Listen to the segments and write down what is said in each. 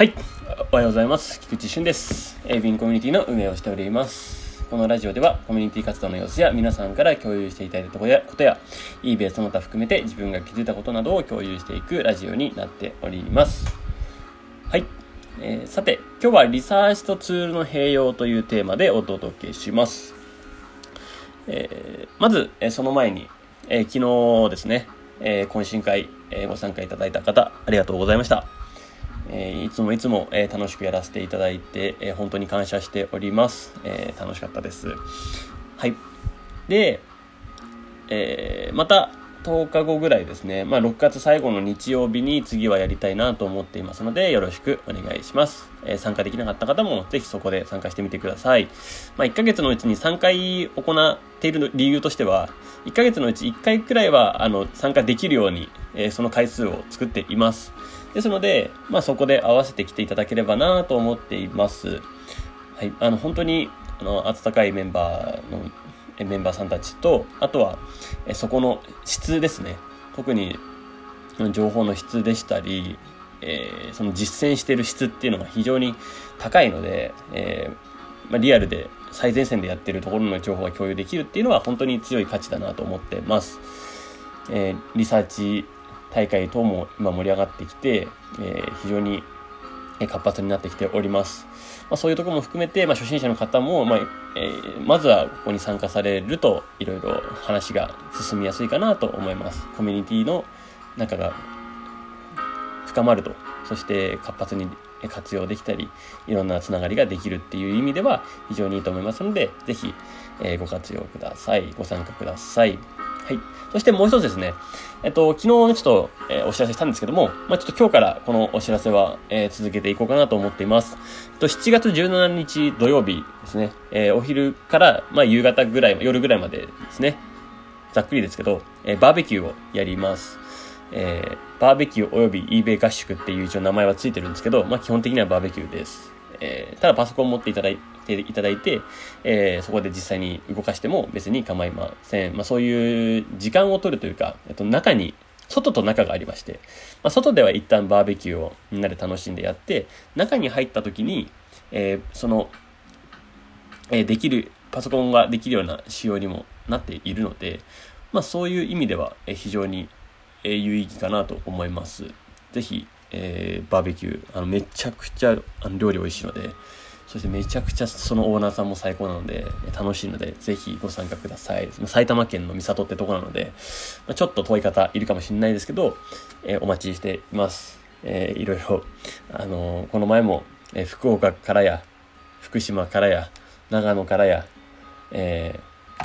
はい。おはようございます。菊池俊です。エビンコミュニティの運営をしております。このラジオではコミュニティ活動の様子や皆さんから共有していただいたことや、ことや、eBay その他含めて自分が気づいたことなどを共有していくラジオになっております。はい。えーさて、今日はリサーチとツールの併用というテーマでお届けします。えーまず、えーその前に、え昨日ですね、え懇親会、えご参加いただいた方、ありがとうございました。えーいつもいつも、えー楽しくやらせていただいて、えー本当に感謝しております。え楽しかったです。はい。で、えまた10日後ぐらいですね、まあ、6月最後の日曜日に次はやりたいなと思っていますので、よろしくお願いします。えー参加できなかった方もぜひそこで参加してみてください。まあ、1ヶ月のうちに3回行っている理由としては、1ヶ月のうち1回くらいはあの参加できるように、えーその回数を作っています。ですので、まあ、そこで合わせてきていただければなと思っています。はい、あの本当にあの温かいメンバーのメンバーさんたちとあとはそこの質ですね特に情報の質でしたり、えーその実践している質っていうのが非常に高いので、えーまあ、リアルで最前線でやってるところの情報が共有できるっていうのは本当に強い価値だなと思ってます。えーリサーチ大会等も今盛り上がってきて、えー非常に活発になってきております。まあ、そういうとこも含めて、まあ、初心者の方も、まあえーまずはここに参加されるといろいろ話が進みやすいかなと思います。コミュニティの中が深まると、そして活発に活用できたり、いろんなつながりができるっていう意味では非常にいいと思いますので、ぜひ、えーご活用ください。ご参加ください。はい。そしてもう一つですね、えっと、昨日ちょっと、えーお知らせしたんですけども、まあ、ちょっと今日からこのお知らせは、えー続けていこうかなと思っています。えっと、7月17日土曜日ですね、えーお昼から、まあ、夕方ぐらい、夜ぐらいまでですね、ざっくりですけど、えバーベキューをやります。えーバーベキューおよび eBay 合宿っていう一応名前はついてるんですけど、まあ、基本的にはバーベキューです。えーただパソコン持っていただいていただいて、えーそこで実際に動かしても別に構いません。まあ、そういう時間を取るというか、えっと、中に、外と中がありまして、まあ、外では一旦バーベキューをみんなで楽しんでやって、中に入った時に、えーその、えーできる、パソコンができるような仕様にもなっているので、まあそういう意味では、非常に、有意義かなと思います。ぜひ、えーバーベキュー、あの、めちゃくちゃあの料理美味しいので、そしてめちゃくちゃそのオーナーさんも最高なので、楽しいので、ぜひご参加ください。埼玉県の三郷ってとこなので、ちょっと遠い方いるかもしれないですけど、えーお待ちしています。えーいろいろ、あのーこの前も、えー福岡からや、福島からや、長野からや、えー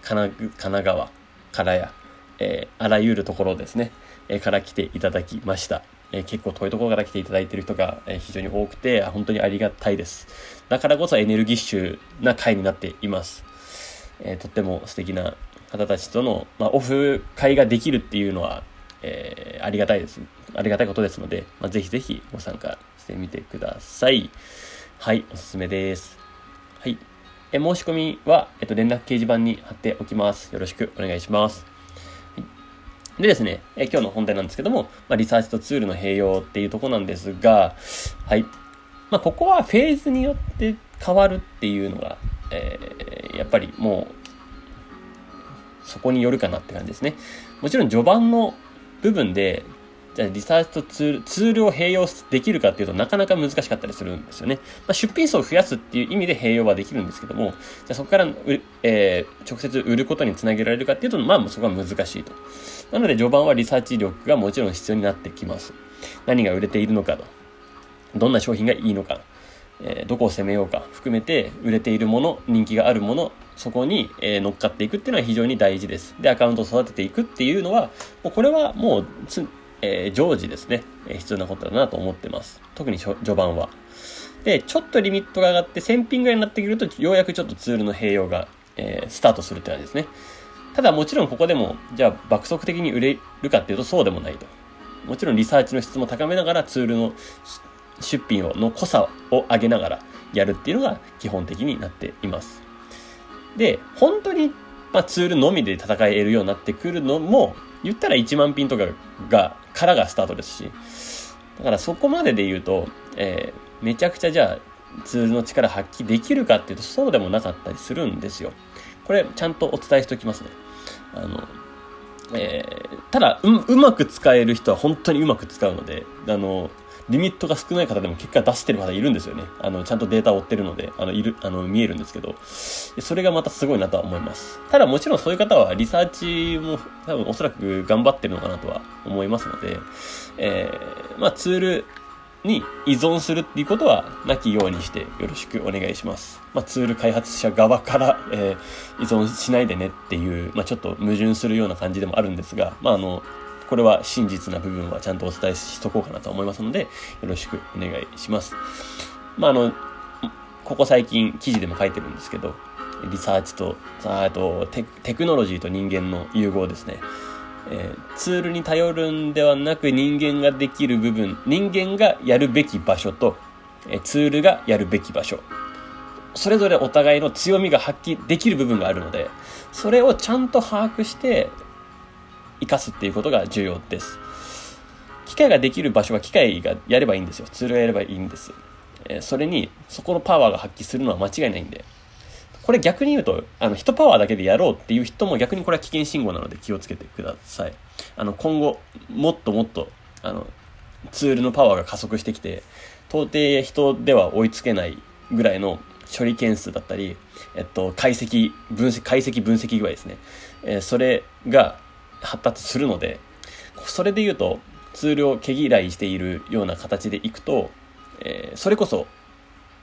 神奈神奈川からや、えーあらゆるところですね、えーから来ていただきました。え結構遠いところから来ていただいている人が、え非常に多くて、本当にありがたいです。だからこそエネルギッシュな会になっています。えとっても素敵な方たちとの、まあ、オフ会ができるっていうのは、えーありがたいです。ありがたいことですので、まあ、ぜひぜひご参加してみてください。はい、おすすめです。はい。え申し込みは、えっと、連絡掲示板に貼っておきます。よろしくお願いします。でですね、え今日の本題なんですけども、まあ、リサーチとツールの併用っていうとこなんですが、はい。まあ、ここはフェーズによって変わるっていうのが、えーやっぱりもう、そこによるかなって感じですね。もちろん序盤の部分で、じゃリサーチとツール、ツールを併用できるかっていうとなかなか難しかったりするんですよね。まあ、出品数を増やすっていう意味で併用はできるんですけども、じゃそこから、えー直接売ることにつなげられるかっていうと、まあそこは難しいと。なので序盤はリサーチ力がもちろん必要になってきます。何が売れているのかと。どんな商品がいいのか。えーどこを攻めようか含めて売れているもの人気があるものそこに、えー乗っかっていくっていうのは非常に大事ですでアカウントを育てていくっていうのはもうこれはもう、えー常時ですね、えー必要なことだなと思ってます。特に序盤は。でちょっとリミットが上がって1000品ぐらいになってくるとようやくちょっとツールの併用が、えースタートするって感じですね。ただもちろんここでもじゃあ爆速的に売れるかっていうとそうでもないと。もちろんリサーチの質も高めながらツールの出品をの濃さを上げながらやるっていうのが基本的になっています。で、本当に、まあ、ツールのみで戦えるようになってくるのも、言ったら1万品とかが、からがスタートですし、だからそこまでで言うと、えー、めちゃくちゃじゃあツールの力発揮できるかっていうとそうでもなかったりするんですよ。これちゃんとお伝えしておきますね。あの、えー、ただう、うまく使える人は本当にうまく使うので、あの、リミットが少ない方でも結果出してる方いるんですよね。あの、ちゃんとデータを追ってるので、あの、いる、あの、見えるんですけど、それがまたすごいなとは思います。ただもちろんそういう方はリサーチも多分おそらく頑張ってるのかなとは思いますので、えー、まあツールに依存するっていうことはなきようにしてよろしくお願いします。まあ、ツール開発者側から、えー、依存しないでねっていう、まあ、ちょっと矛盾するような感じでもあるんですが、まあ、あの、これは真実な部分はちゃんとお伝えしとこうかなと思いますので、よろしくお願いします。まあ、あの、ここ最近記事でも書いてるんですけど、リサーチと、あとテクノロジーと人間の融合ですね。えー、ツールに頼るんではなく人間ができる部分、人間がやるべき場所と、えー、ツールがやるべき場所。それぞれお互いの強みが発揮できる部分があるので、それをちゃんと把握して、活かすっていうことが重要です。機械ができる場所は機械がやればいいんですよ。ツールがやればいいんです。え、それに、そこのパワーが発揮するのは間違いないんで。これ逆に言うと、あの、人パワーだけでやろうっていう人も逆にこれは危険信号なので気をつけてください。あの、今後、もっともっと、あの、ツールのパワーが加速してきて、到底人では追いつけないぐらいの処理件数だったり、えっと、解析、分析、解析分析具合ですね。えー、それが発達するので、それで言うと、ツールを毛嫌いしているような形でいくと、えー、それこそ、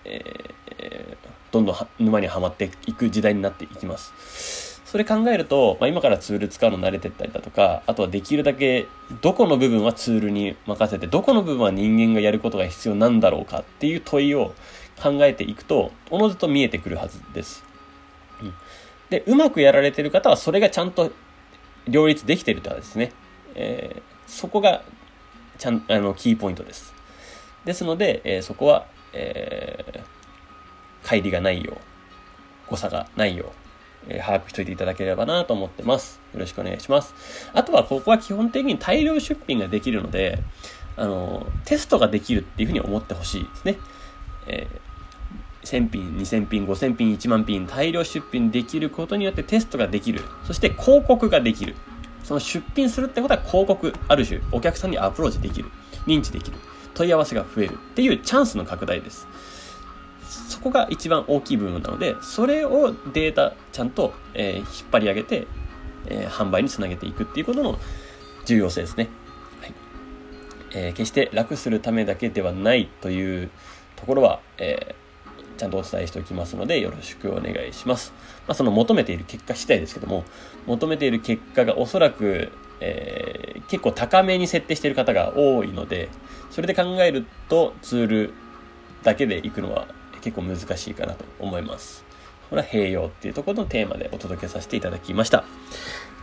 えー、どんどん沼にはまっていく時代になっていきます。それ考えると、まあ、今からツール使うの慣れてったりだとか、あとはできるだけどこの部分はツールに任せて、どこの部分は人間がやることが必要なんだろうかっていう問いを考えていくと、おのずと見えてくるはずです。うん、で、うまくやられてる方はそれがちゃんと両立できてるとはですね、えー、そこがちゃん、あの、キーポイントです。ですので、えー、そこは、えー乖離がないよう、誤差がないよう、えー、把握しといていただければなと思ってます。よろしくお願いします。あとは、ここは基本的に大量出品ができるので、あの、テストができるっていうふうに思ってほしいですね。えー、1000品、2000品、5000品、1万品、大量出品できることによってテストができる。そして広告ができる。その出品するってことは広告、ある種、お客さんにアプローチできる。認知できる。問い合わせが増えるっていうチャンスの拡大です。そこが一番大きい部分なので、それをデータちゃんと、えー、引っ張り上げて、えー、販売につなげていくっていうことの重要性ですね。はい。えー、決して楽するためだけではないというところは、えー、ちゃんとお伝えしておきますので、よろしくお願いします。まあ、その求めている結果次第ですけども、求めている結果がおそらく、えー、結構高めに設定している方が多いので、それで考えるとツールだけでいくのは結構難しいかなと思います。これは併用っていうところのテーマでお届けさせていただきました。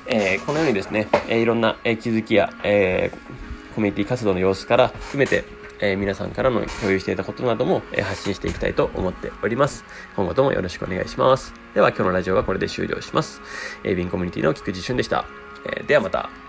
えー、このようにですね、えー、いろんな、え気づきや、えー、コミュニティ活動の様子から含めて、えー、皆さんからの共有していたことなども、えー、発信していきたいと思っております。今後ともよろしくお願いします。では今日のラジオはこれで終了します。えー、ビンコミュニティの菊池俊でした。えー、ではまた。